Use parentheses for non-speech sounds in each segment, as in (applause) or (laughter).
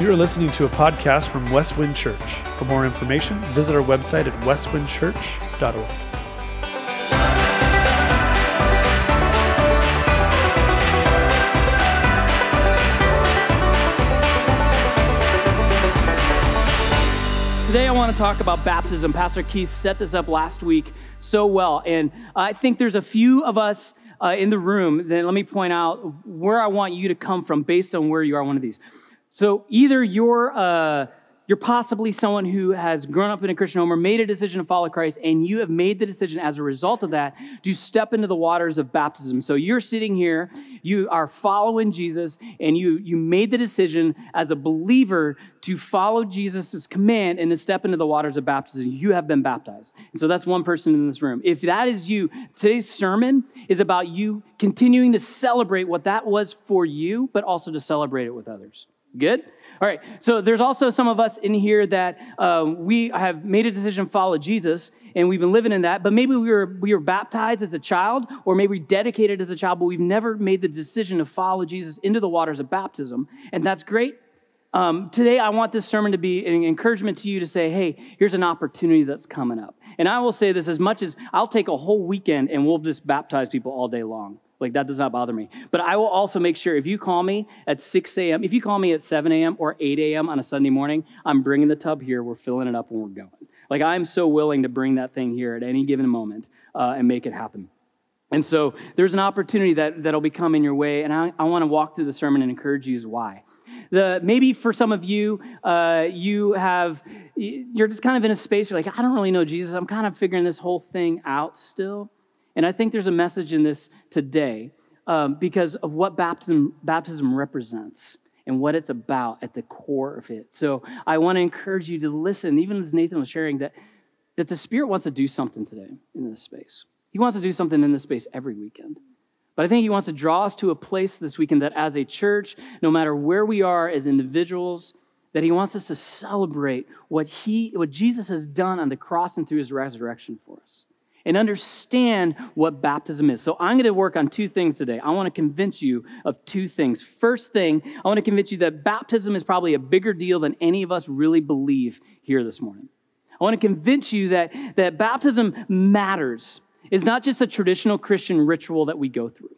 You are listening to a podcast from Westwind Church. For more information, visit our website at westwindchurch.org. Today, I want to talk about baptism. Pastor Keith set this up last week so well. And I think there's a few of us uh, in the room. Then let me point out where I want you to come from based on where you are one of these. So either you're uh, you're possibly someone who has grown up in a Christian home or made a decision to follow Christ, and you have made the decision as a result of that to step into the waters of baptism. So you're sitting here, you are following Jesus, and you, you made the decision as a believer to follow Jesus' command and to step into the waters of baptism. You have been baptized. And so that's one person in this room. If that is you, today's sermon is about you continuing to celebrate what that was for you, but also to celebrate it with others. Good? All right, so there's also some of us in here that uh, we have made a decision to follow Jesus, and we've been living in that. But maybe we were we were baptized as a child, or maybe dedicated as a child, but we've never made the decision to follow Jesus into the waters of baptism, and that's great. Um, today, I want this sermon to be an encouragement to you to say, hey, here's an opportunity that's coming up. And I will say this as much as I'll take a whole weekend and we'll just baptize people all day long. Like that does not bother me. But I will also make sure if you call me at 6 a.m., if you call me at 7 a.m. or 8 a.m. on a Sunday morning, I'm bringing the tub here. We're filling it up and we're going. Like I'm so willing to bring that thing here at any given moment uh, and make it happen. And so there's an opportunity that, that'll be coming your way. And I, I want to walk through the sermon and encourage you as why. The, maybe for some of you, uh, you have, you're just kind of in a space, you're like, I don't really know Jesus. I'm kind of figuring this whole thing out still. And I think there's a message in this today um, because of what baptism, baptism represents and what it's about at the core of it. So I want to encourage you to listen, even as Nathan was sharing, that, that the Spirit wants to do something today in this space. He wants to do something in this space every weekend. But I think He wants to draw us to a place this weekend that as a church, no matter where we are as individuals, that He wants us to celebrate what, he, what Jesus has done on the cross and through His resurrection for us and understand what baptism is. So I'm going to work on two things today. I want to convince you of two things. First thing, I want to convince you that baptism is probably a bigger deal than any of us really believe here this morning. I want to convince you that, that baptism matters. It's not just a traditional Christian ritual that we go through.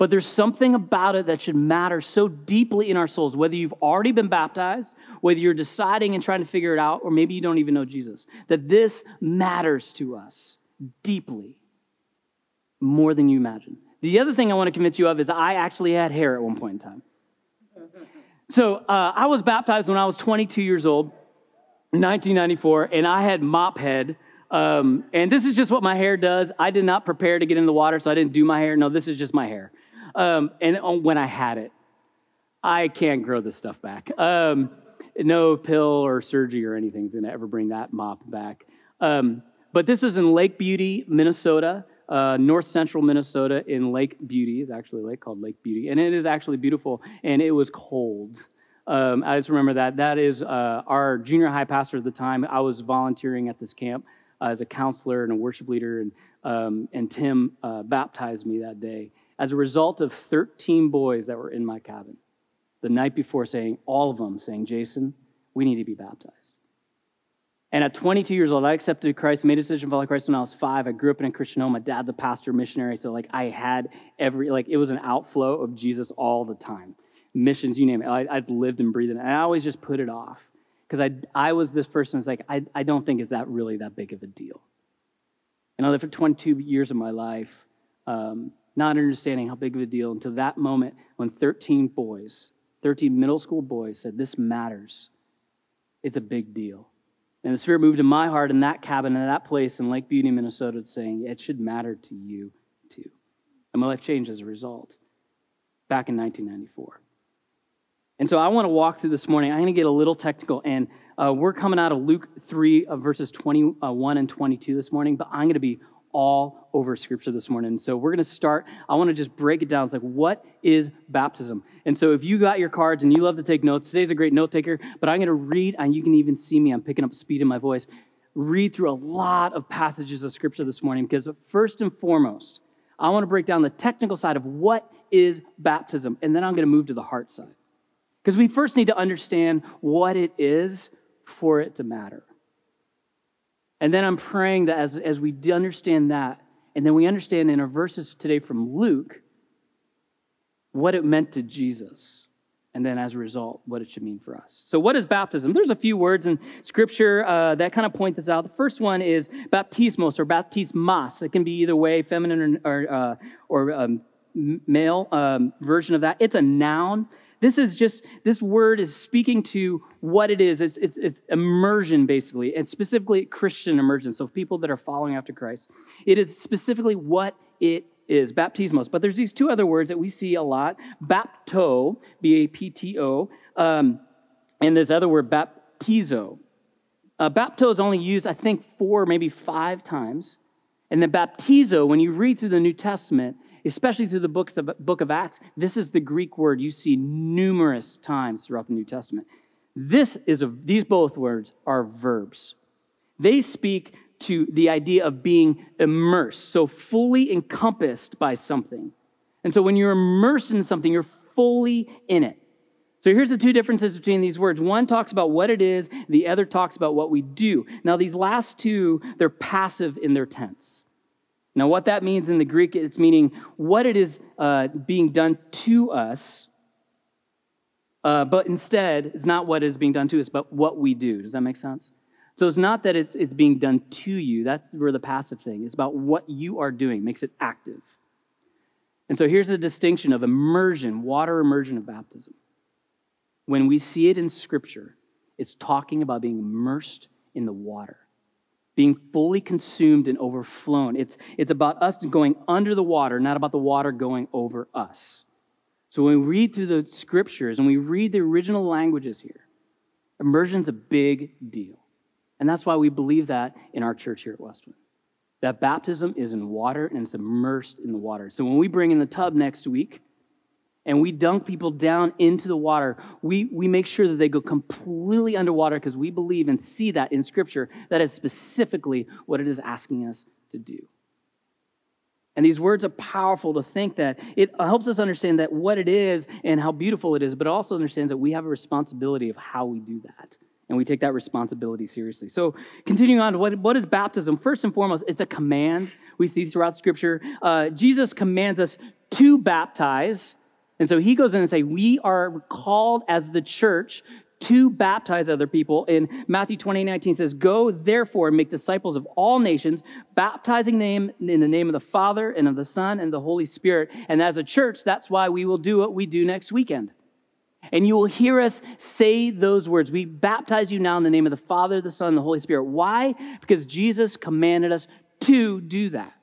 But there's something about it that should matter so deeply in our souls, whether you've already been baptized, whether you're deciding and trying to figure it out, or maybe you don't even know Jesus, that this matters to us deeply, more than you imagine. The other thing I want to convince you of is I actually had hair at one point in time. (laughs) So uh, I was baptized when I was 22 years old, 1994, and I had mop head. Um, and this is just what my hair does. I did not prepare to get in the water, so I didn't do my hair. No, this is just my hair. Um, and when I had it, I can't grow this stuff back. Um, no pill or surgery or anything is going to ever bring that mop back. Um, but this is in Lake Beauty, Minnesota, uh, north central Minnesota in Lake Beauty. is actually a lake called Lake Beauty. And it is actually beautiful, and it was cold. Um, I just remember that. That is uh, our junior high pastor at the time. I was volunteering at this camp uh, as a counselor and a worship leader, and, um, and Tim uh, baptized me that day as a result of 13 boys that were in my cabin the night before saying, all of them saying, Jason, we need to be baptized. And at 22 years old, I accepted Christ, made a decision to follow Christ when I was five. I grew up in a Christian home. My dad's a pastor, missionary. So, like, I had every, like, it was an outflow of Jesus all the time. Missions, you name it. I, I lived and breathed it. And I always just put it off because I, I was this person that's like, I, I don't think is that really that big of a deal. And I lived for 22 years of my life um, not understanding how big of a deal until that moment when 13 boys, 13 middle school boys said, This matters. It's a big deal. And the Spirit moved in my heart in that cabin, in that place in Lake Beauty, Minnesota, saying, It should matter to you too. And my life changed as a result back in 1994. And so I want to walk through this morning. I'm going to get a little technical, and uh, we're coming out of Luke 3, uh, verses 21 and 22 this morning, but I'm going to be all over scripture this morning. So we're going to start. I want to just break it down. It's like, what is baptism? And so if you got your cards and you love to take notes, today's a great note taker, but I'm going to read, and you can even see me, I'm picking up speed in my voice, read through a lot of passages of scripture this morning because first and foremost, I want to break down the technical side of what is baptism, and then I'm going to move to the heart side. Because we first need to understand what it is for it to matter. And then I'm praying that as, as we understand that, and then we understand in our verses today from Luke what it meant to Jesus. And then as a result, what it should mean for us. So, what is baptism? There's a few words in Scripture uh, that kind of point this out. The first one is baptismos or baptismas. It can be either way, feminine or, or, uh, or um, male um, version of that. It's a noun. This is just, this word is speaking to what it is. It's, it's, it's immersion, basically, and specifically Christian immersion. So people that are following after Christ. It is specifically what it is, baptismos. But there's these two other words that we see a lot bapto, B A P T O, um, and this other word, baptizo. Uh, bapto is only used, I think, four, maybe five times. And then baptizo, when you read through the New Testament, especially through the books of, book of Acts, this is the Greek word you see numerous times throughout the New Testament. This is a, these both words are verbs. They speak to the idea of being immersed, so fully encompassed by something. And so when you're immersed in something, you're fully in it. So here's the two differences between these words. One talks about what it is, the other talks about what we do. Now, these last two, they're passive in their tense. Now, what that means in the Greek, it's meaning what it is uh, being done to us, uh, but instead, it's not what is being done to us, but what we do. Does that make sense? So it's not that it's, it's being done to you. That's where the passive thing is about what you are doing, makes it active. And so here's the distinction of immersion, water immersion of baptism. When we see it in Scripture, it's talking about being immersed in the water being fully consumed and overflown. It's, it's about us going under the water, not about the water going over us. So when we read through the scriptures and we read the original languages here, immersion's a big deal. And that's why we believe that in our church here at Westwind. That baptism is in water and it's immersed in the water. So when we bring in the tub next week, and we dunk people down into the water, we, we make sure that they go completely underwater because we believe and see that in Scripture. That is specifically what it is asking us to do. And these words are powerful to think that it helps us understand that what it is and how beautiful it is, but also understands that we have a responsibility of how we do that. And we take that responsibility seriously. So, continuing on, what, what is baptism? First and foremost, it's a command we see throughout Scripture. Uh, Jesus commands us to baptize. And so he goes in and say, we are called as the church to baptize other people. In Matthew 20, 19 says, Go therefore and make disciples of all nations, baptizing them in the name of the Father and of the Son and the Holy Spirit. And as a church, that's why we will do what we do next weekend. And you will hear us say those words. We baptize you now in the name of the Father, the Son, and the Holy Spirit. Why? Because Jesus commanded us to do that.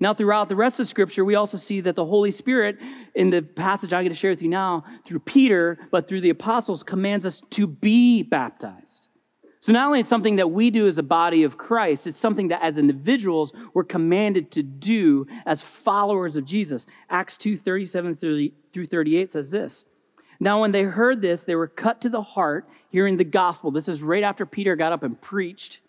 Now, throughout the rest of Scripture, we also see that the Holy Spirit, in the passage I'm going to share with you now, through Peter, but through the apostles, commands us to be baptized. So, not only is something that we do as a body of Christ, it's something that as individuals we're commanded to do as followers of Jesus. Acts 2 37 through 38 says this. Now, when they heard this, they were cut to the heart, hearing the gospel. This is right after Peter got up and preached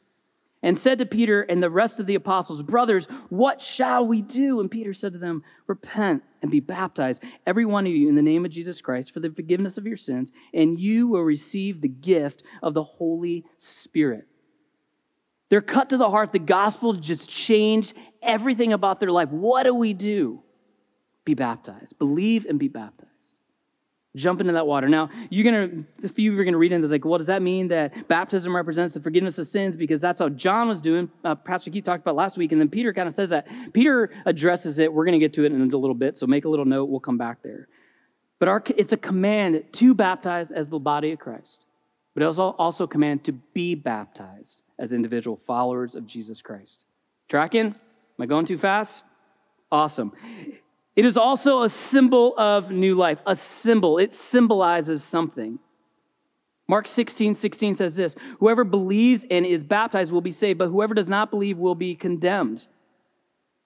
and said to Peter and the rest of the apostles, Brothers, what shall we do? And Peter said to them, Repent and be baptized, every one of you, in the name of Jesus Christ, for the forgiveness of your sins, and you will receive the gift of the Holy Spirit. They're cut to the heart. The gospel just changed everything about their life. What do we do? Be baptized. Believe and be baptized jump into that water. Now, you're gonna, a few of you are gonna read into like, what does that mean that baptism represents the forgiveness of sins? Because that's how John was doing. Uh, Pastor Keith talked about last week, and then Peter kind of says that. Peter addresses it. We're gonna get to it in a little bit, so make a little note. We'll come back there. But our, it's a command to baptize as the body of Christ, but it's also a command to be baptized as individual followers of Jesus Christ. Tracking? Am I going too fast? Awesome. It is also a symbol of new life, a symbol. It symbolizes something. Mark 16, 16 says this Whoever believes and is baptized will be saved, but whoever does not believe will be condemned.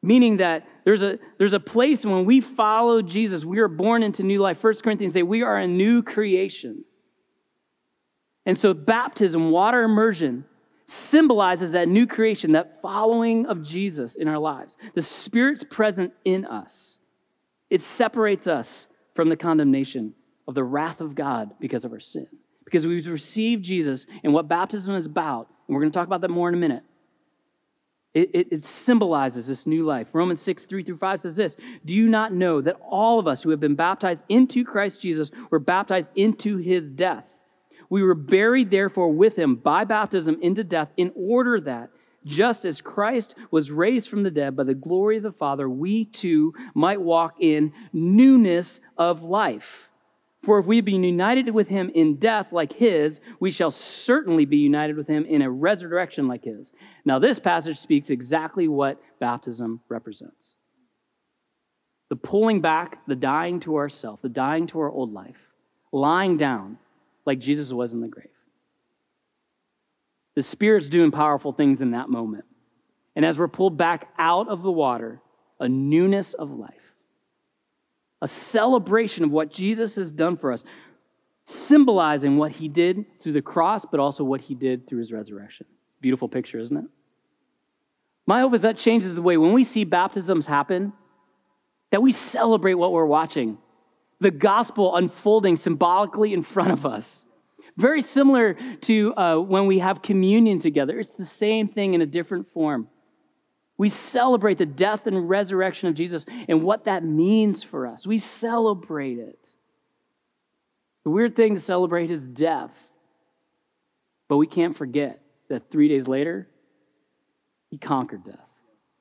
Meaning that there's a, there's a place when we follow Jesus, we are born into new life. 1 Corinthians say we are a new creation. And so, baptism, water immersion, symbolizes that new creation, that following of Jesus in our lives. The Spirit's present in us. It separates us from the condemnation of the wrath of God because of our sin. Because we've received Jesus and what baptism is about, and we're going to talk about that more in a minute. It, it, it, symbolizes this new life. Romans 6, 3 through 5 says this Do you not know that all of us who have been baptized into Christ Jesus were baptized into his death? We were buried, therefore, with him by baptism into death, in order that, just as Christ was raised from the dead by the glory of the Father, we too might walk in newness of life. For if we been united with him in death like his, we shall certainly be united with him in a resurrection like his. Now, this passage speaks exactly what baptism represents the pulling back, the dying to ourself, the dying to our old life, lying down like Jesus was in the grave. The Spirit's doing powerful things in that moment. And as we're pulled back out of the water, a newness of life a celebration of what Jesus has done for us, symbolizing what he did through the cross, but also what he did through his resurrection. Beautiful picture, isn't it? My hope is that changes the way when we see baptisms happen, that we celebrate what we're watching, the gospel unfolding symbolically in front of us. Very similar to uh, when we have communion together. It's the same thing in a different form. We celebrate the death and resurrection of Jesus and what that means for us. We celebrate it. The weird thing to celebrate is death. But we can't forget that three days later, he conquered death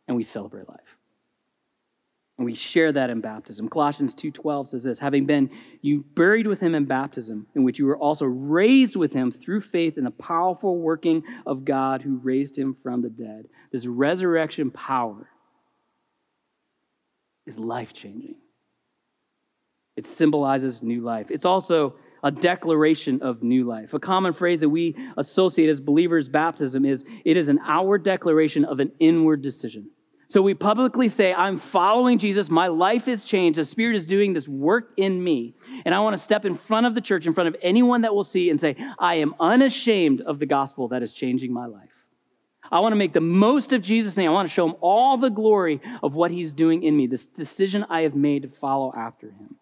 and we celebrate life. And we share that in baptism. Colossians 2:12 says this, having been you buried with him in baptism, in which you were also raised with him through faith in the powerful working of God who raised him from the dead. This resurrection power is life-changing. It symbolizes new life. It's also a declaration of new life. A common phrase that we associate as believers' baptism is it is an outward declaration of an inward decision. So we publicly say, I'm following Jesus. My life is changed. The Spirit is doing this work in me. And I want to step in front of the church, in front of anyone that will see, and say, I am unashamed of the gospel that is changing my life. I want to make the most of Jesus' name. I want to show him all the glory of what he's doing in me, this decision I have made to follow after him.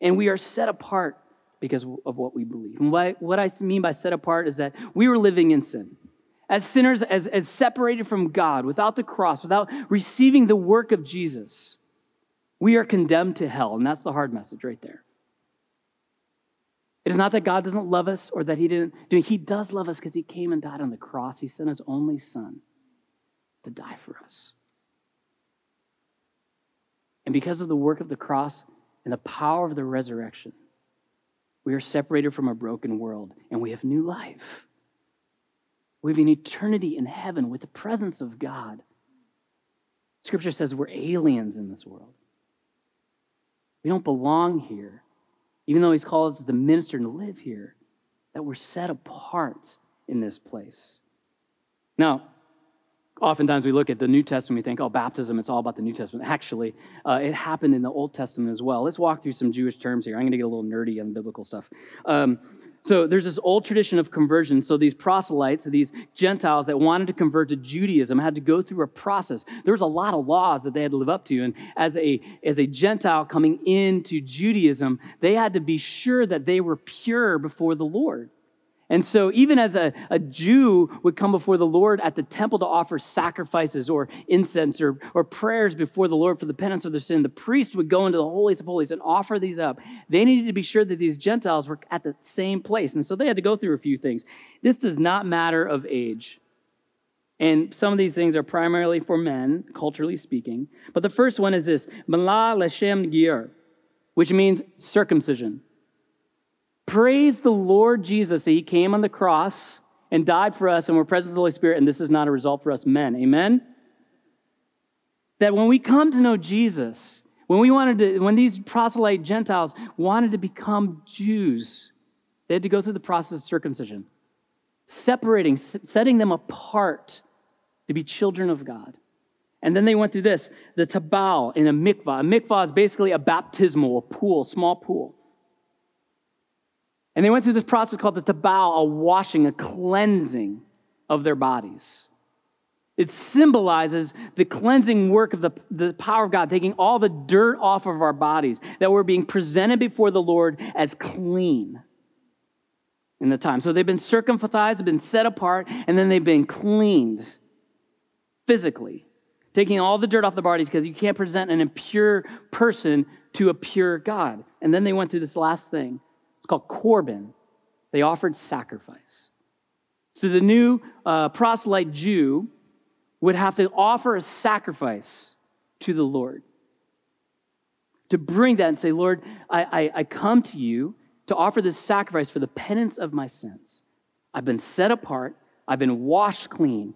And we are set apart because of what we believe. And what, I mean by set apart is that we were living in sin as sinners, as, as separated from God, without the cross, without receiving the work of Jesus, we are condemned to hell. And that's the hard message right there. It is not that God doesn't love us or that He didn't He does love us because He came and died on the cross. He sent His only Son to die for us. And because of the work of the cross and the power of the resurrection, we are separated from a broken world and we have new life. We have an eternity in heaven with the presence of God. Scripture says we're aliens in this world. We don't belong here, even though He's called us to minister and live here, that we're set apart in this place. Now, oftentimes we look at the New Testament, and we think, oh, baptism, it's all about the New Testament. Actually, uh, it happened in the Old Testament as well. Let's walk through some Jewish terms here. I'm going to get a little nerdy on biblical stuff. Um, so there's this old tradition of conversion. So these proselytes, these Gentiles that wanted to convert to Judaism had to go through a process. There was a lot of laws that they had to live up to. And as a, as a Gentile coming into Judaism, they had to be sure that they were pure before the Lord. And so, even as a, a Jew would come before the Lord at the temple to offer sacrifices or incense or, or prayers before the Lord for the penance of their sin, the priest would go into the holies of holies and offer these up. They needed to be sure that these Gentiles were at the same place. And so, they had to go through a few things. This does not matter of age. And some of these things are primarily for men, culturally speaking. But the first one is this which means circumcision. Praise the Lord Jesus that He came on the cross and died for us, and we're present with the Holy Spirit, and this is not a result for us men. Amen? That when we come to know Jesus, when we wanted to, when these proselyte Gentiles wanted to become Jews, they had to go through the process of circumcision, separating, setting them apart to be children of God. And then they went through this the tabal in a mikvah. A mikvah is basically a baptismal, a pool, small pool. And they went through this process called the tabal, a washing, a cleansing of their bodies. It symbolizes the cleansing work of the, the power of God, taking all the dirt off of our bodies, that we're being presented before the Lord as clean in the time. So they've been circumcised, been set apart, and then they've been cleaned physically, taking all the dirt off the bodies because you can't present an impure person to a pure God. And then they went through this last thing. It's called Corban. They offered sacrifice. So the new uh, proselyte Jew would have to offer a sacrifice to the Lord. To bring that and say, Lord, I, I, I come to you to offer this sacrifice for the penance of my sins. I've been set apart, I've been washed clean.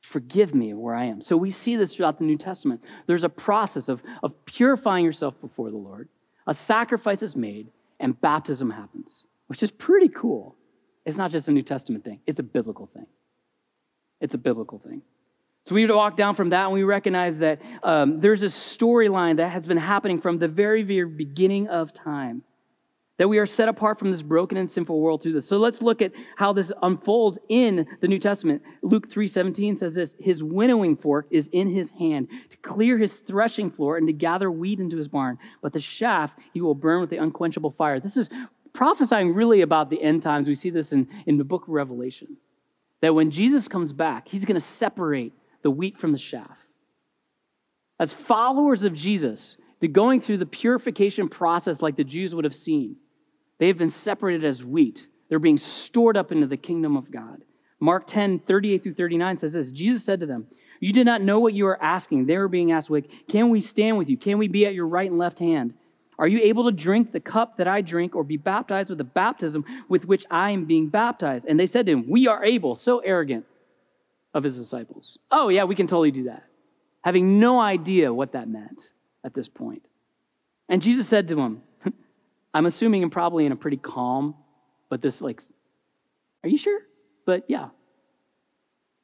Forgive me where I am. So we see this throughout the New Testament. There's a process of, of purifying yourself before the Lord. A sacrifice is made, and baptism happens, which is pretty cool. It's not just a New Testament thing, it's a biblical thing. It's a biblical thing. So we walk down from that and we recognize that um, there's a storyline that has been happening from the very, very beginning of time. That we are set apart from this broken and sinful world through this. So let's look at how this unfolds in the New Testament. Luke 3:17 says this: His winnowing fork is in his hand to clear his threshing floor and to gather wheat into his barn, but the chaff he will burn with the unquenchable fire. This is prophesying really about the end times. We see this in, in the book of Revelation. That when Jesus comes back, he's going to separate the wheat from the chaff. As followers of Jesus, they're going through the purification process like the Jews would have seen. They have been separated as wheat. They're being stored up into the kingdom of God. Mark 10, 38 through 39 says this Jesus said to them, You did not know what you were asking. They were being asked, like, Can we stand with you? Can we be at your right and left hand? Are you able to drink the cup that I drink or be baptized with the baptism with which I am being baptized? And they said to him, We are able, so arrogant of his disciples. Oh, yeah, we can totally do that. Having no idea what that meant at this point. And Jesus said to him, I'm assuming and probably in a pretty calm, but this like, are you sure? But yeah,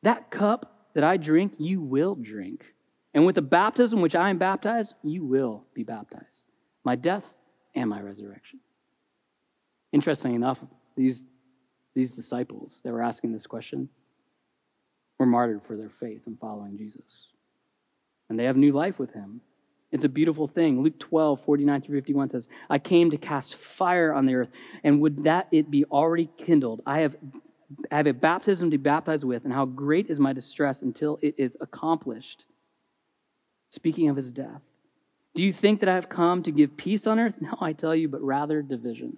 that cup that I drink, you will drink. And with the baptism which I am baptized, you will be baptized my death and my resurrection. Interestingly enough, these, these disciples that were asking this question were martyred for their faith in following Jesus. And they have new life with him. It's a beautiful thing. Luke 12, 49 through 51 says, I came to cast fire on the earth, and would that it be already kindled. I have, I have a baptism to be baptized with, and how great is my distress until it is accomplished. Speaking of his death. Do you think that I have come to give peace on earth? (laughs) No, I tell you, but rather division,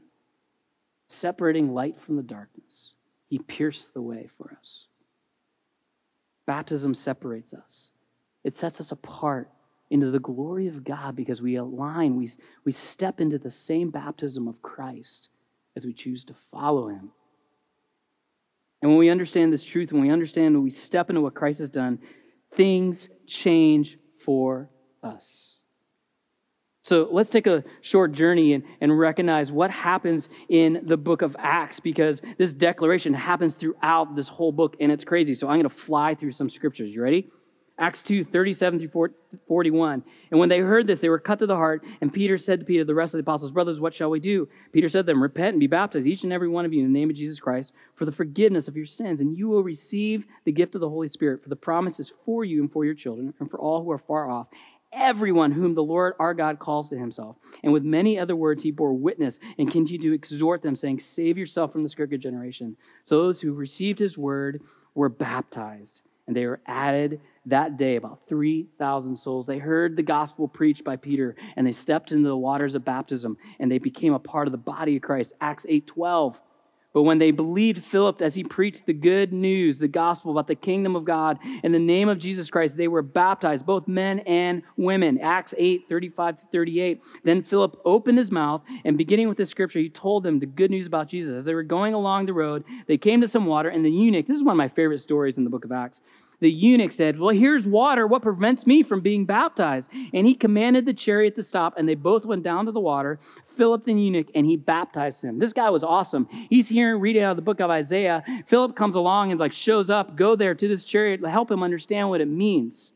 separating light from the darkness. He pierced the way for us. Baptism separates us, it sets us apart into the glory of God because we align, we, we step into the same baptism of Christ as we choose to follow him. And when we understand this truth, when we understand when we step into what Christ has done, things change for us. So let's take a short journey and, and recognize what happens in the book of Acts because this declaration happens throughout this whole book and it's crazy. So I'm going to fly through some scriptures. You ready? Acts 2, 37 through 41. And when they heard this, they were cut to the heart. And Peter said to Peter, the rest of the apostles, Brothers, what shall we do? Peter said to them, Repent and be baptized, each and every one of you, in the name of Jesus Christ, for the forgiveness of your sins. And you will receive the gift of the Holy Spirit, for the promise is for you and for your children, and for all who are far off everyone whom the Lord our God calls to himself. And with many other words, he bore witness and continued to exhort them, saying, Save yourself from this crooked generation. So those who received his word were baptized, and they were added that day about 3,000 souls. They heard the gospel preached by Peter, and they stepped into the waters of baptism, and they became a part of the body of Christ. Acts 8 12. But when they believed Philip as he preached the good news, the gospel about the kingdom of God in the name of Jesus Christ, they were baptized, both men and women. Acts 8, 35 to 38. Then Philip opened his mouth, and beginning with the scripture, he told them the good news about Jesus. As they were going along the road, they came to some water, and the eunuch, this is one of my favorite stories in the book of Acts. The eunuch said, Well, here's water. What prevents me from being baptized? And he commanded the chariot to stop, and they both went down to the water, Philip the eunuch, and he baptized him. This guy was awesome. He's hearing, reading out of the book of Isaiah. Philip comes along and like shows up, go there to this chariot, help him understand what it means.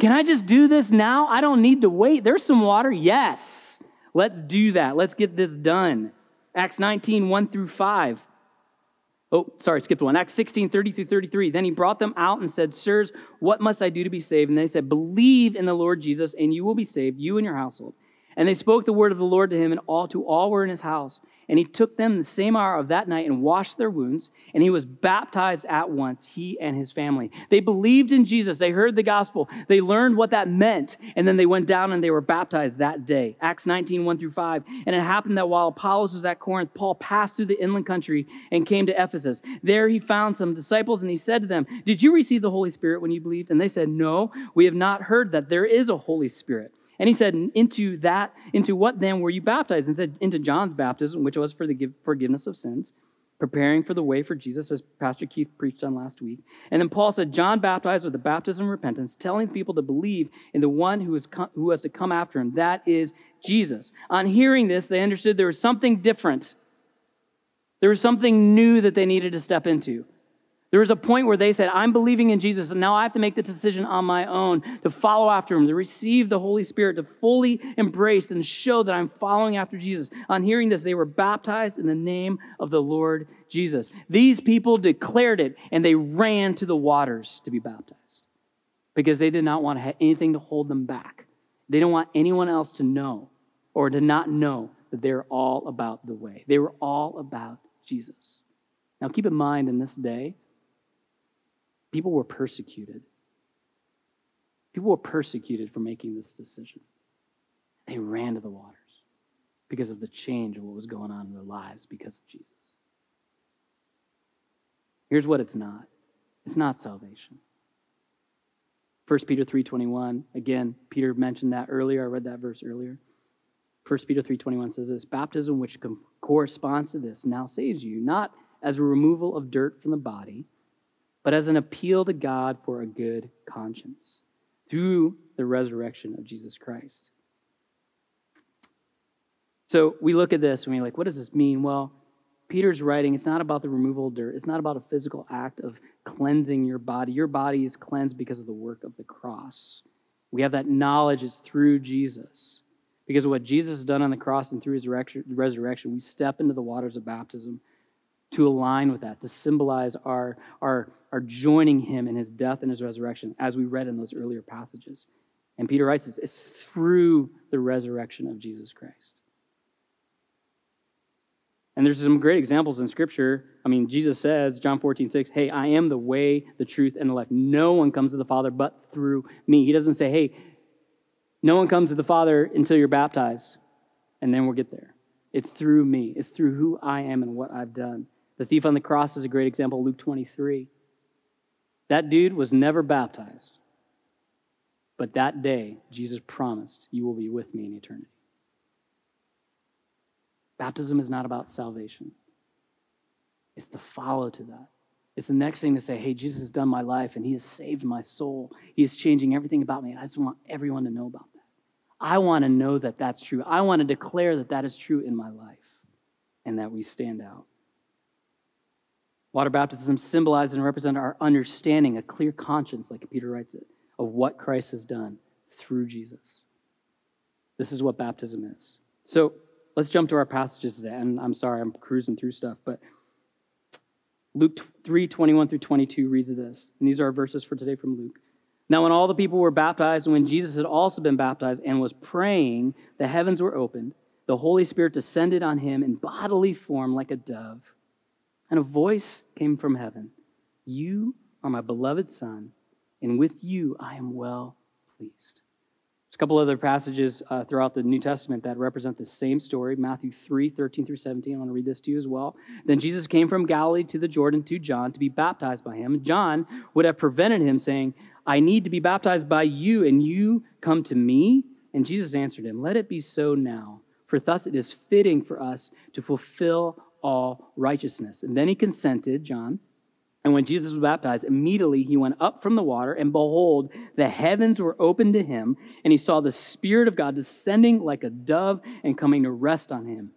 Can I just do this now? I don't need to wait. There's some water. Yes. Let's do that. Let's get this done. Acts 19, 1 through 5. Oh, sorry, skipped one. Acts 16, 30 through 33. Then he brought them out and said, Sirs, what must I do to be saved? And they said, Believe in the Lord Jesus, and you will be saved, you and your household. And they spoke the word of the Lord to him, and all to all were in his house. And he took them the same hour of that night and washed their wounds, and he was baptized at once, he and his family. They believed in Jesus. They heard the gospel. They learned what that meant, and then they went down and they were baptized that day. Acts 19, 1 through 5. And it happened that while Apollos was at Corinth, Paul passed through the inland country and came to Ephesus. There he found some disciples, and he said to them, Did you receive the Holy Spirit when you believed? And they said, No, we have not heard that there is a Holy Spirit. And he said, Into that, into what then were you baptized? And said, Into John's baptism, which was for the forgiveness of sins, preparing for the way for Jesus, as Pastor Keith preached on last week. And then Paul said, John baptized with the baptism of repentance, telling people to believe in the one who is come, who has to come after him. That is Jesus. On hearing this, they understood there was something different. There was something new that they needed to step into. There was a point where they said, I'm believing in Jesus, and now I have to make the decision on my own to follow after him, to receive the Holy Spirit, to fully embrace and show that I'm following after Jesus. On hearing this, they were baptized in the name of the Lord Jesus. These people declared it, and they ran to the waters to be baptized because they did not want to have anything to hold them back. They didn't want anyone else to know or to not know that they're all about the way. They were all about Jesus. Now, keep in mind in this day, People were persecuted. People were persecuted for making this decision. They ran to the waters because of the change of what was going on in their lives because of Jesus. Here's what it's not. It's not salvation. 1 Peter 3:21, again, Peter mentioned that earlier. I read that verse earlier. 1 Peter 3:21 says this, baptism which corresponds to this now saves you, not as a removal of dirt from the body, but as an appeal to God for a good conscience through the resurrection of Jesus Christ. So we look at this and we're like, what does this mean? Well, Peter's writing, it's not about the removal of dirt. It's not about a physical act of cleansing your body. Your body is cleansed because of the work of the cross. We have that knowledge, it's through Jesus. Because of what Jesus has done on the cross and through his resurrection, we step into the waters of baptism to align with that, to symbolize our, our, our joining him in his death and his resurrection, as we read in those earlier passages. And Peter writes this it's through the resurrection of Jesus Christ. And there's some great examples in Scripture. I mean, Jesus says, John 14, 6, hey, I am the way, the truth, and the life. No one comes to the Father but through me. He doesn't say, hey, no one comes to the Father until you're baptized, and then we'll get there. It's through me, it's through who I am and what I've done. The thief on the cross is a great example, Luke 23. That dude was never baptized. But that day, Jesus promised, You will be with me in eternity. Baptism is not about salvation, it's the follow to that. It's the next thing to say, Hey, Jesus has done my life and he has saved my soul. He is changing everything about me. I just want everyone to know about that. I want to know that that's true. I want to declare that that is true in my life and that we stand out. Water baptism symbolizes and represents our understanding, a clear conscience, like Peter writes it, of what Christ has done through Jesus. This is what baptism is. So let's jump to our passages today. And I'm sorry, I'm cruising through stuff, but Luke 3 21 through 22 reads this. And these are our verses for today from Luke. Now, when all the people were baptized, and when Jesus had also been baptized and was praying, the heavens were opened. The Holy Spirit descended on him in bodily form like a dove and a voice came from heaven You are my beloved Son, and with you I am well pleased. There's a couple other passages uh, throughout the New Testament that represent the same story Matthew 3 13 through 17. I want to read this to you as well. Then Jesus came from Galilee to the Jordan to John to be baptized by him. John would have prevented him, saying, I need to be baptized by you, and you come to me? And Jesus answered him, Let it be so now, for thus it is fitting for us to fulfill all righteousness. And then he consented, John. And when Jesus was baptized, immediately he went up from the water, and behold, the heavens were opened to him, and he saw the Spirit of God descending like a dove and coming to rest on him.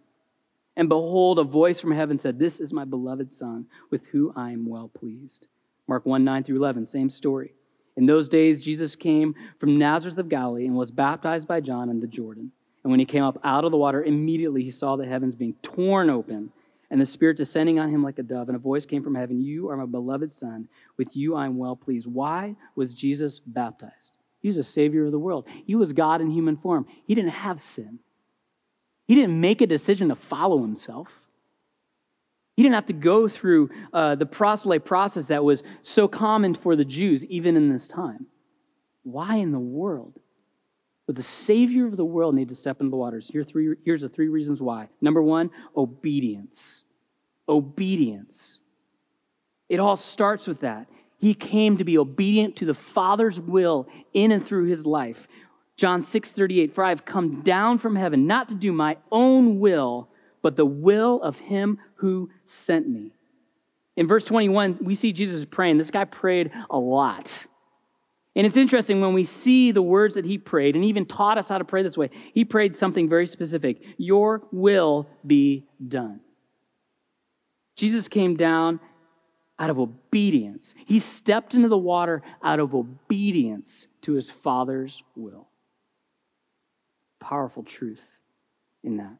And behold, a voice from heaven said, This is my beloved Son, with whom I am well pleased. Mark 1 9 through 11, same story. In those days, Jesus came from Nazareth of Galilee and was baptized by John in the Jordan. And when he came up out of the water, immediately he saw the heavens being torn open and the Spirit descending on him like a dove, and a voice came from heaven You are my beloved Son. With you I am well pleased. Why was Jesus baptized? He was a Savior of the world. He was God in human form. He didn't have sin, He didn't make a decision to follow Himself. He didn't have to go through uh, the proselyte process that was so common for the Jews, even in this time. Why in the world would the Savior of the world need to step into the waters? Here three, here's the three reasons why. Number one, obedience. Obedience. It all starts with that. He came to be obedient to the Father's will in and through his life. John 6 38, for I have come down from heaven not to do my own will, but the will of him who sent me. In verse 21, we see Jesus praying. This guy prayed a lot. And it's interesting when we see the words that he prayed and even taught us how to pray this way. He prayed something very specific Your will be done. Jesus came down out of obedience. He stepped into the water out of obedience to his Father's will. Powerful truth in that.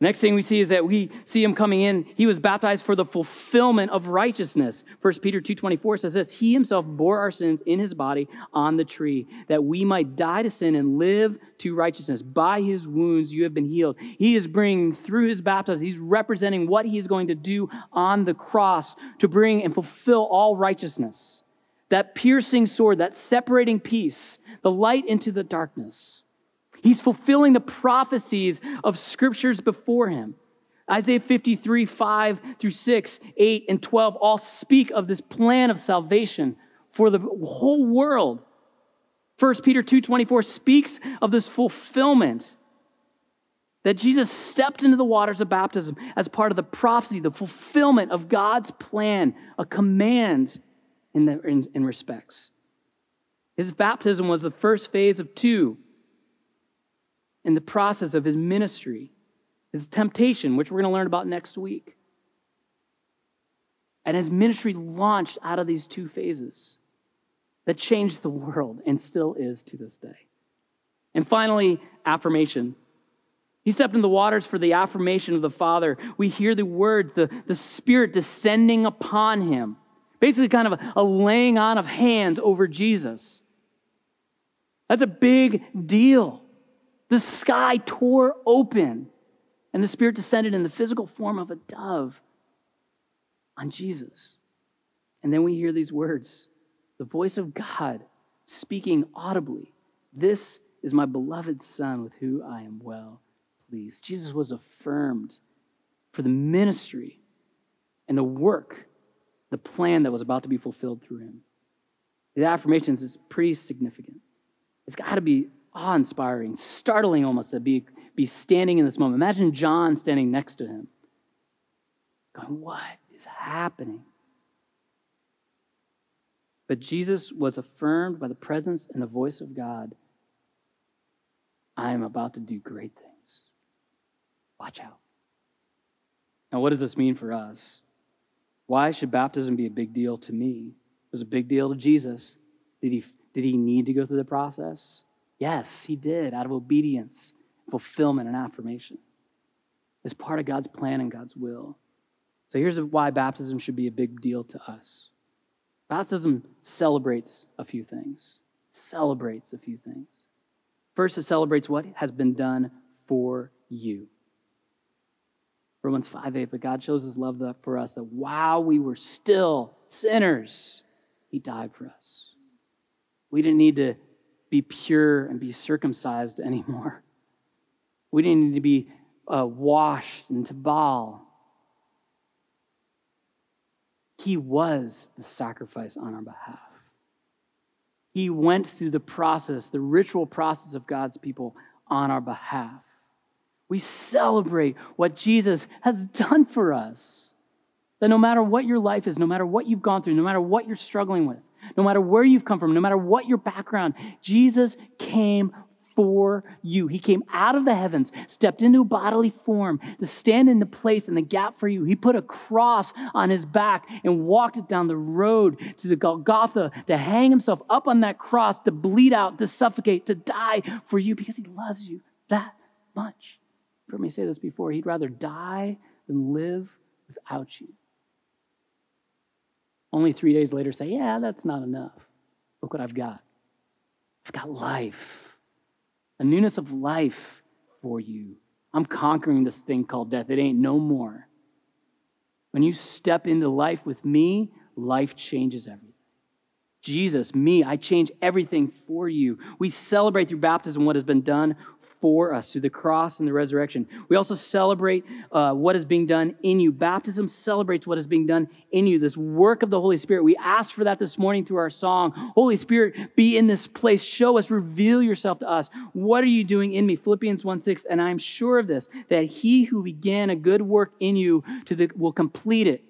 Next thing we see is that we see him coming in. He was baptized for the fulfillment of righteousness. 1 Peter 2.24 says this, He himself bore our sins in his body on the tree, that we might die to sin and live to righteousness. By his wounds you have been healed. He is bringing, through his baptism, he's representing what he's going to do on the cross to bring and fulfill all righteousness. That piercing sword, that separating peace, the light into the darkness. He's fulfilling the prophecies of scriptures before him. Isaiah 53, 5 through 6, 8, and 12 all speak of this plan of salvation for the whole world. 1 Peter 2:24 speaks of this fulfillment that Jesus stepped into the waters of baptism as part of the prophecy, the fulfillment of God's plan, a command in, the, in, in respects. His baptism was the first phase of two in the process of his ministry, his temptation, which we're going to learn about next week. And his ministry launched out of these two phases that changed the world and still is to this day. And finally, affirmation. He stepped in the waters for the affirmation of the Father. We hear the words, the, the Spirit descending upon him. Basically, kind of a, a laying on of hands over Jesus. That's a big deal. The sky tore open, and the Spirit descended in the physical form of a dove on Jesus. And then we hear these words the voice of God speaking audibly This is my beloved Son with whom I am well pleased. Jesus was affirmed for the ministry and the work, the plan that was about to be fulfilled through him. The affirmations is pretty significant. It's got to be awe inspiring, startling almost to be, be standing in this moment. Imagine John standing next to him, going, What is happening? But Jesus was affirmed by the presence and the voice of God. I am about to do great things. Watch out. Now, what does this mean for us? Why should baptism be a big deal to me? It was a big deal to Jesus. Did he, did he need to go through the process? Yes, he did, out of obedience, fulfillment, and affirmation. It's part of God's plan and God's will. So here's why baptism should be a big deal to us. Baptism celebrates a few things. Celebrates a few things. First, it celebrates what has been done for you. Romans 5 8, but God shows his love for us that while we were still sinners, he died for us. We didn't need to be pure and be circumcised anymore. We didn't need to be uh, washed into Baal. He was the sacrifice on our behalf. He went through the process, the ritual process of God's people on our behalf. We celebrate what Jesus has done for us. That no matter what your life is, no matter what you've gone through, no matter what you're struggling with, no matter where you've come from, no matter what your background, Jesus came for you. He came out of the heavens, stepped into a bodily form to stand in the place and the gap for you. He put a cross on his back and walked it down the road to the Golgotha to hang himself up on that cross, to bleed out, to suffocate, to die for you because he loves you that much. You've heard me say this before. He'd rather die than live without you. Only three days later, say, Yeah, that's not enough. Look what I've got. I've got life, a newness of life for you. I'm conquering this thing called death. It ain't no more. When you step into life with me, life changes everything. Jesus, me, I change everything for you. We celebrate through baptism what has been done for us through the cross and the resurrection. We also celebrate uh, what is being done in you. Baptism celebrates what is being done in you, this work of the Holy Spirit. We ask for that this morning through our song. Holy Spirit, be in this place. Show us, reveal yourself to us. What are you doing in me? Philippians 1 6. And I'm sure of this, that he who began a good work in you to the, will complete it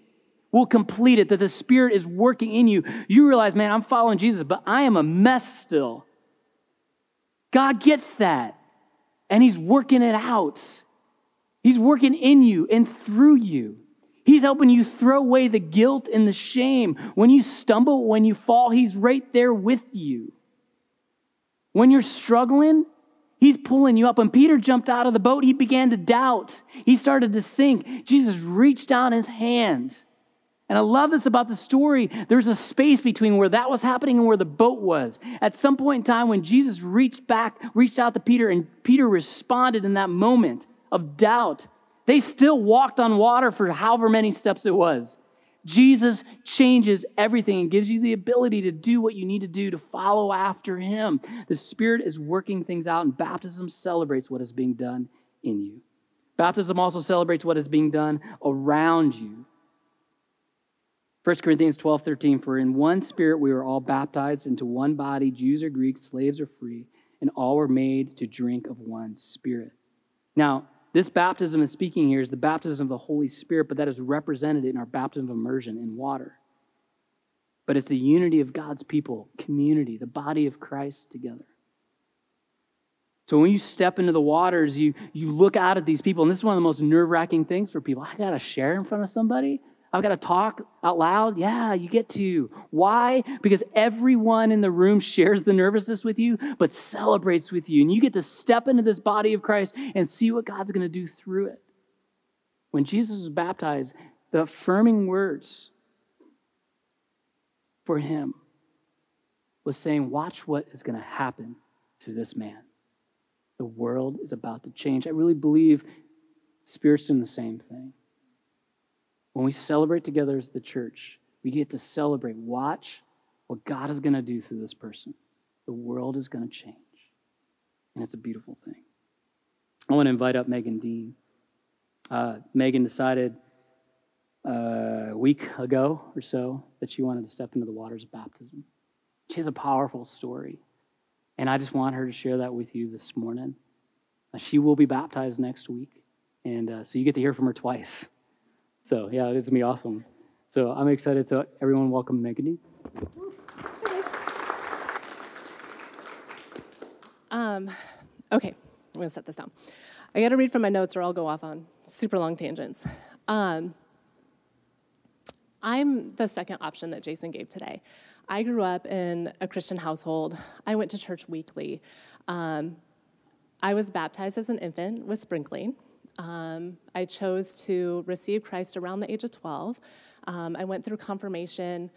will complete it, that the Spirit is working in you. You realize, man, I'm following Jesus, but I am a mess still. God gets that and He's working it out. He's working in you and through you. He's helping you throw away the guilt and the shame. When you stumble, when you fall, He's right there with you. When you're struggling, He's pulling you up. When Peter jumped out of the boat, he began to doubt. He started to sink. Jesus reached out his hand. And I love this about the story. There's a space between where that was happening and where the boat was. At some point in time, when Jesus reached back, reached out to Peter, and Peter responded in that moment of doubt, they still walked on water for however many steps it was. Jesus changes everything and gives you the ability to do what you need to do to follow after him. The Spirit is working things out, and baptism celebrates what is being done in you. Baptism also celebrates what is being done around you. 1 Corinthians 12, 13, for in one spirit we were all baptized into one body, Jews or Greeks, slaves or free, and all were made to drink of one spirit. Now, this baptism is speaking here is the baptism of the Holy Spirit, but that is represented in our baptism of immersion in water. But it's the unity of God's people, community, the body of Christ together. So when you step into the waters, you, you look out at these people, and this is one of the most nerve wracking things for people. I got to share in front of somebody. I've got to talk out loud. Yeah, you get to. Why? Because everyone in the room shares the nervousness with you, but celebrates with you. And you get to step into this body of Christ and see what God's going to do through it. When Jesus was baptized, the affirming words for him was saying, Watch what is going to happen to this man. The world is about to change. I really believe Spirit's doing the same thing. When we celebrate together as the church, we get to celebrate. Watch what God is going to do through this person. The world is going to change. And it's a beautiful thing. I want to invite up Megan Dean. Uh, Megan decided uh, a week ago or so that she wanted to step into the waters of baptism. She has a powerful story. And I just want her to share that with you this morning. Uh, she will be baptized next week. And uh, so you get to hear from her twice. So yeah, it's gonna be awesome. So I'm excited. So everyone, welcome Megan. Um, okay, I'm gonna set this down. I gotta read from my notes or I'll go off on super long tangents. Um, I'm the second option that Jason gave today. I grew up in a Christian household. I went to church weekly. Um, I was baptized as an infant with sprinkling. Um, I chose to receive Christ around the age of 12. Um, I went through confirmation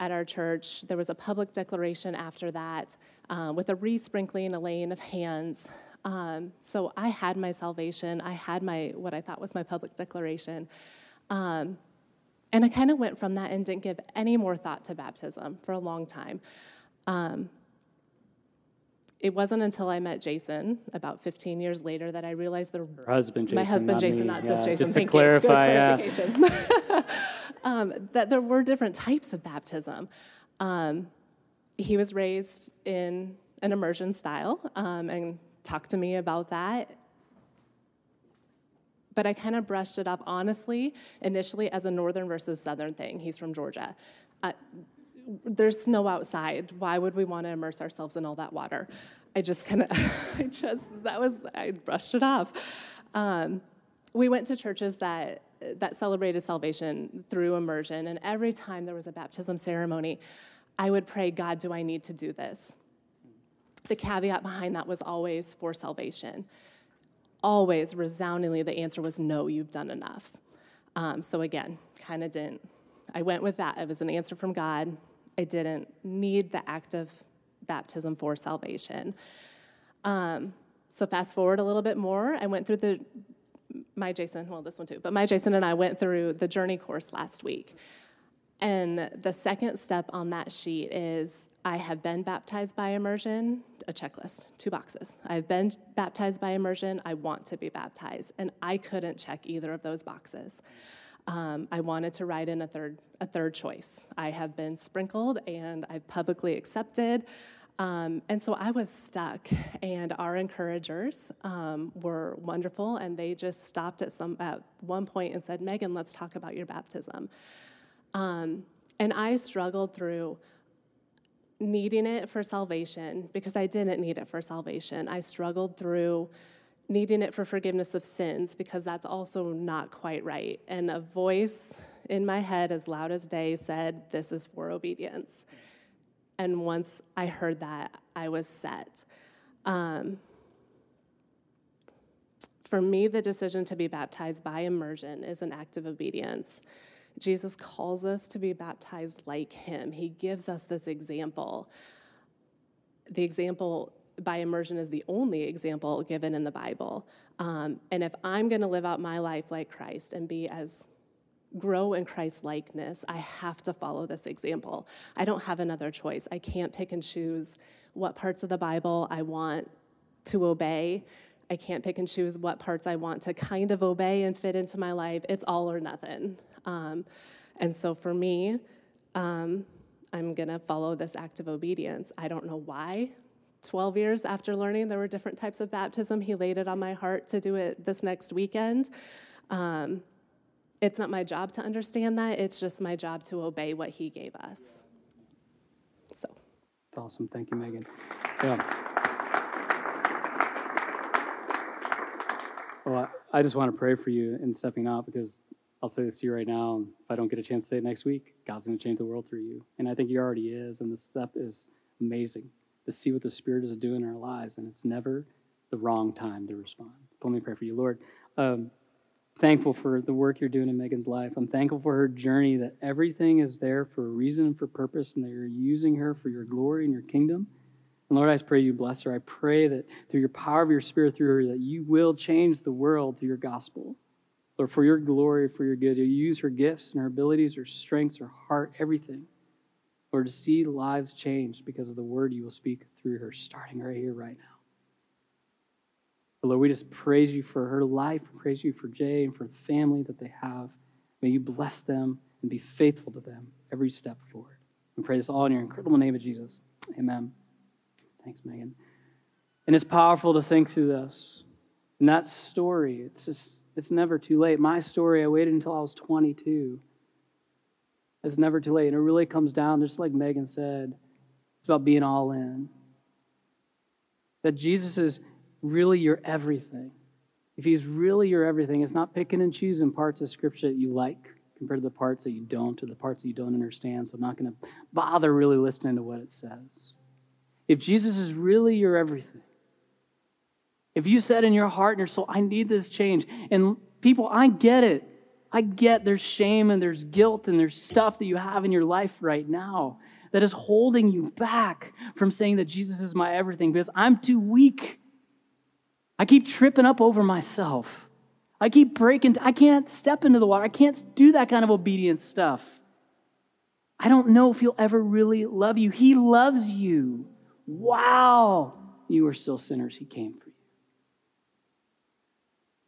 at our church. There was a public declaration after that um, with a resprinkling, a laying of hands. Um, so I had my salvation. I had my what I thought was my public declaration. Um, and I kind of went from that and didn't give any more thought to baptism for a long time. It wasn't until I met Jason about 15 years later that I realized the Her husband, Jason, my husband not Jason, not yeah, this Jason. Just Thank to clarify, you. Good clarification. (laughs) um, that there were different types of baptism. Um, he was raised in an immersion style um, and talked to me about that. But I kind of brushed it up honestly initially as a northern versus southern thing. He's from Georgia. Uh, there's snow outside. Why would we want to immerse ourselves in all that water? I just kind of, (laughs) I just, that was, I brushed it off. Um, we went to churches that, that celebrated salvation through immersion, and every time there was a baptism ceremony, I would pray, God, do I need to do this? The caveat behind that was always for salvation. Always, resoundingly, the answer was no, you've done enough. Um, so again, kind of didn't. I went with that. It was an answer from God. I didn't need the act of baptism for salvation. Um, so fast forward a little bit more. I went through the my Jason, well, this one too, but my Jason and I went through the journey course last week. And the second step on that sheet is I have been baptized by immersion, a checklist, two boxes. I've been baptized by immersion, I want to be baptized. And I couldn't check either of those boxes. Um, I wanted to write in a third, a third choice. I have been sprinkled and I've publicly accepted. Um, and so I was stuck, and our encouragers um, were wonderful, and they just stopped at some at one point and said, "Megan, let's talk about your baptism." Um, and I struggled through needing it for salvation because I didn't need it for salvation. I struggled through needing it for forgiveness of sins because that's also not quite right. And a voice in my head, as loud as day, said, This is for obedience. And once I heard that, I was set. Um, for me, the decision to be baptized by immersion is an act of obedience. Jesus calls us to be baptized like him. He gives us this example. The example by immersion is the only example given in the Bible. Um, and if I'm going to live out my life like Christ and be as grow in Christ likeness, I have to follow this example. I don't have another choice. I can't pick and choose what parts of the Bible I want to obey. I can't pick and choose what parts I want to kind of obey and fit into my life. It's all or nothing. Um, and so for me, um, I'm going to follow this act of obedience. I don't know why. 12 years after learning there were different types of baptism, he laid it on my heart to do it this next weekend. Um, it's not my job to understand that, it's just my job to obey what he gave us. So. It's awesome. Thank you, Megan. Yeah. Well, I just want to pray for you in stepping out because I'll say this to you right now. If I don't get a chance to say it next week, God's going to change the world through you. And I think He already is. And this step is amazing to see what the Spirit is doing in our lives. And it's never the wrong time to respond. So let me pray for you, Lord. Um, thankful for the work you're doing in Megan's life. I'm thankful for her journey, that everything is there for a reason and for purpose, and that you're using her for your glory and your kingdom. And Lord, I pray you bless her. I pray that through your power of your spirit through her, that you will change the world through your gospel. Lord, for your glory, for your good, you use her gifts and her abilities, her strengths, her heart, everything. Lord, to see lives changed because of the word you will speak through her, starting right here, right now. Lord, we just praise you for her life, praise you for Jay and for the family that they have. May you bless them and be faithful to them every step forward. We pray this all in your incredible name of Jesus. Amen. Thanks, Megan. And it's powerful to think through this. And that story, it's just, it's never too late. My story, I waited until I was 22. It's never too late. And it really comes down, just like Megan said, it's about being all in. That Jesus is really your everything, if He's really your everything, it's not picking and choosing parts of Scripture that you like compared to the parts that you don't or the parts that you don't understand. So I'm not going to bother really listening to what it says. If Jesus is really your everything, if you said in your heart and your soul, I need this change, and people, I get it. I get there's shame and there's guilt and there's stuff that you have in your life right now that is holding you back from saying that Jesus is my everything because I'm too weak I keep tripping up over myself. I keep breaking. I can't step into the water. I can't do that kind of obedience stuff. I don't know if he'll ever really love you. He loves you. Wow. You are still sinners. He came for you.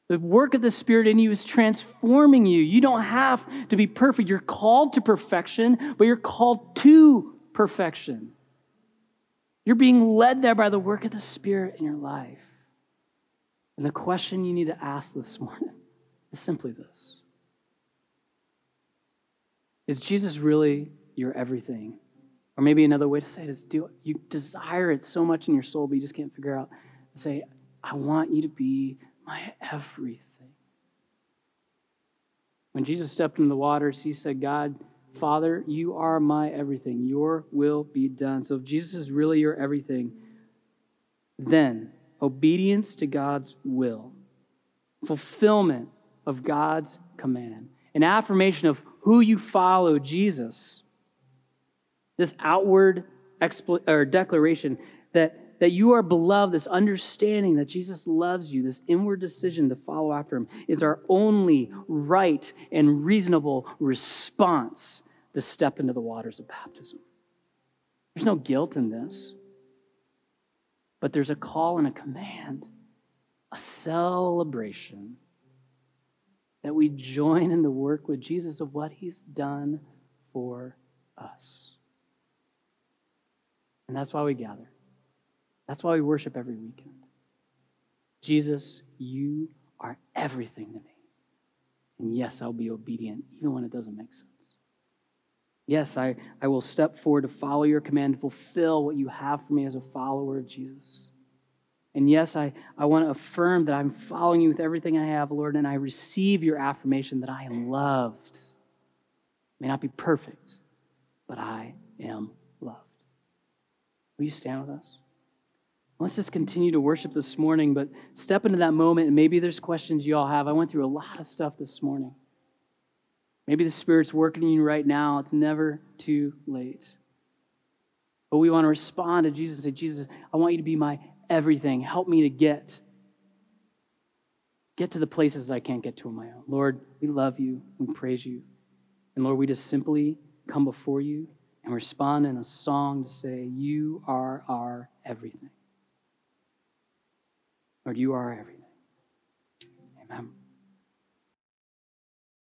The work of the Spirit in you is transforming you. You don't have to be perfect. You're called to perfection, but you're called to perfection. You're being led there by the work of the Spirit in your life. And the question you need to ask this morning (laughs) is simply this Is Jesus really your everything? Or maybe another way to say it is do you desire it so much in your soul, but you just can't figure out say, I want you to be my everything. When Jesus stepped into the waters, he said, God, Father, you are my everything. Your will be done. So if Jesus is really your everything, then obedience to God's will, fulfillment of God's command, an affirmation of who you follow, Jesus. This outward expl- or declaration that, that you are beloved, this understanding that Jesus loves you, this inward decision to follow after him, is our only right and reasonable response to step into the waters of baptism. There's no guilt in this, but there's a call and a command, a celebration that we join in the work with Jesus of what he's done for us. And that's why we gather. That's why we worship every weekend. Jesus, you are everything to me. And yes, I'll be obedient even when it doesn't make sense. Yes, I, I will step forward to follow your command, fulfill what you have for me as a follower of Jesus. And yes, I, I want to affirm that I'm following you with everything I have, Lord, and I receive your affirmation that I am loved. May not be perfect, but I am loved. Will you stand with us? Let's just continue to worship this morning, but step into that moment, and maybe there's questions you all have. I went through a lot of stuff this morning. Maybe the Spirit's working in you right now. It's never too late. But we want to respond to Jesus and say, Jesus, I want you to be my everything. Help me to get. Get to the places I can't get to on my own. Lord, we love you. We praise you. And Lord, we just simply come before you and respond in a song to say, You are our everything. Lord, you are everything. Amen.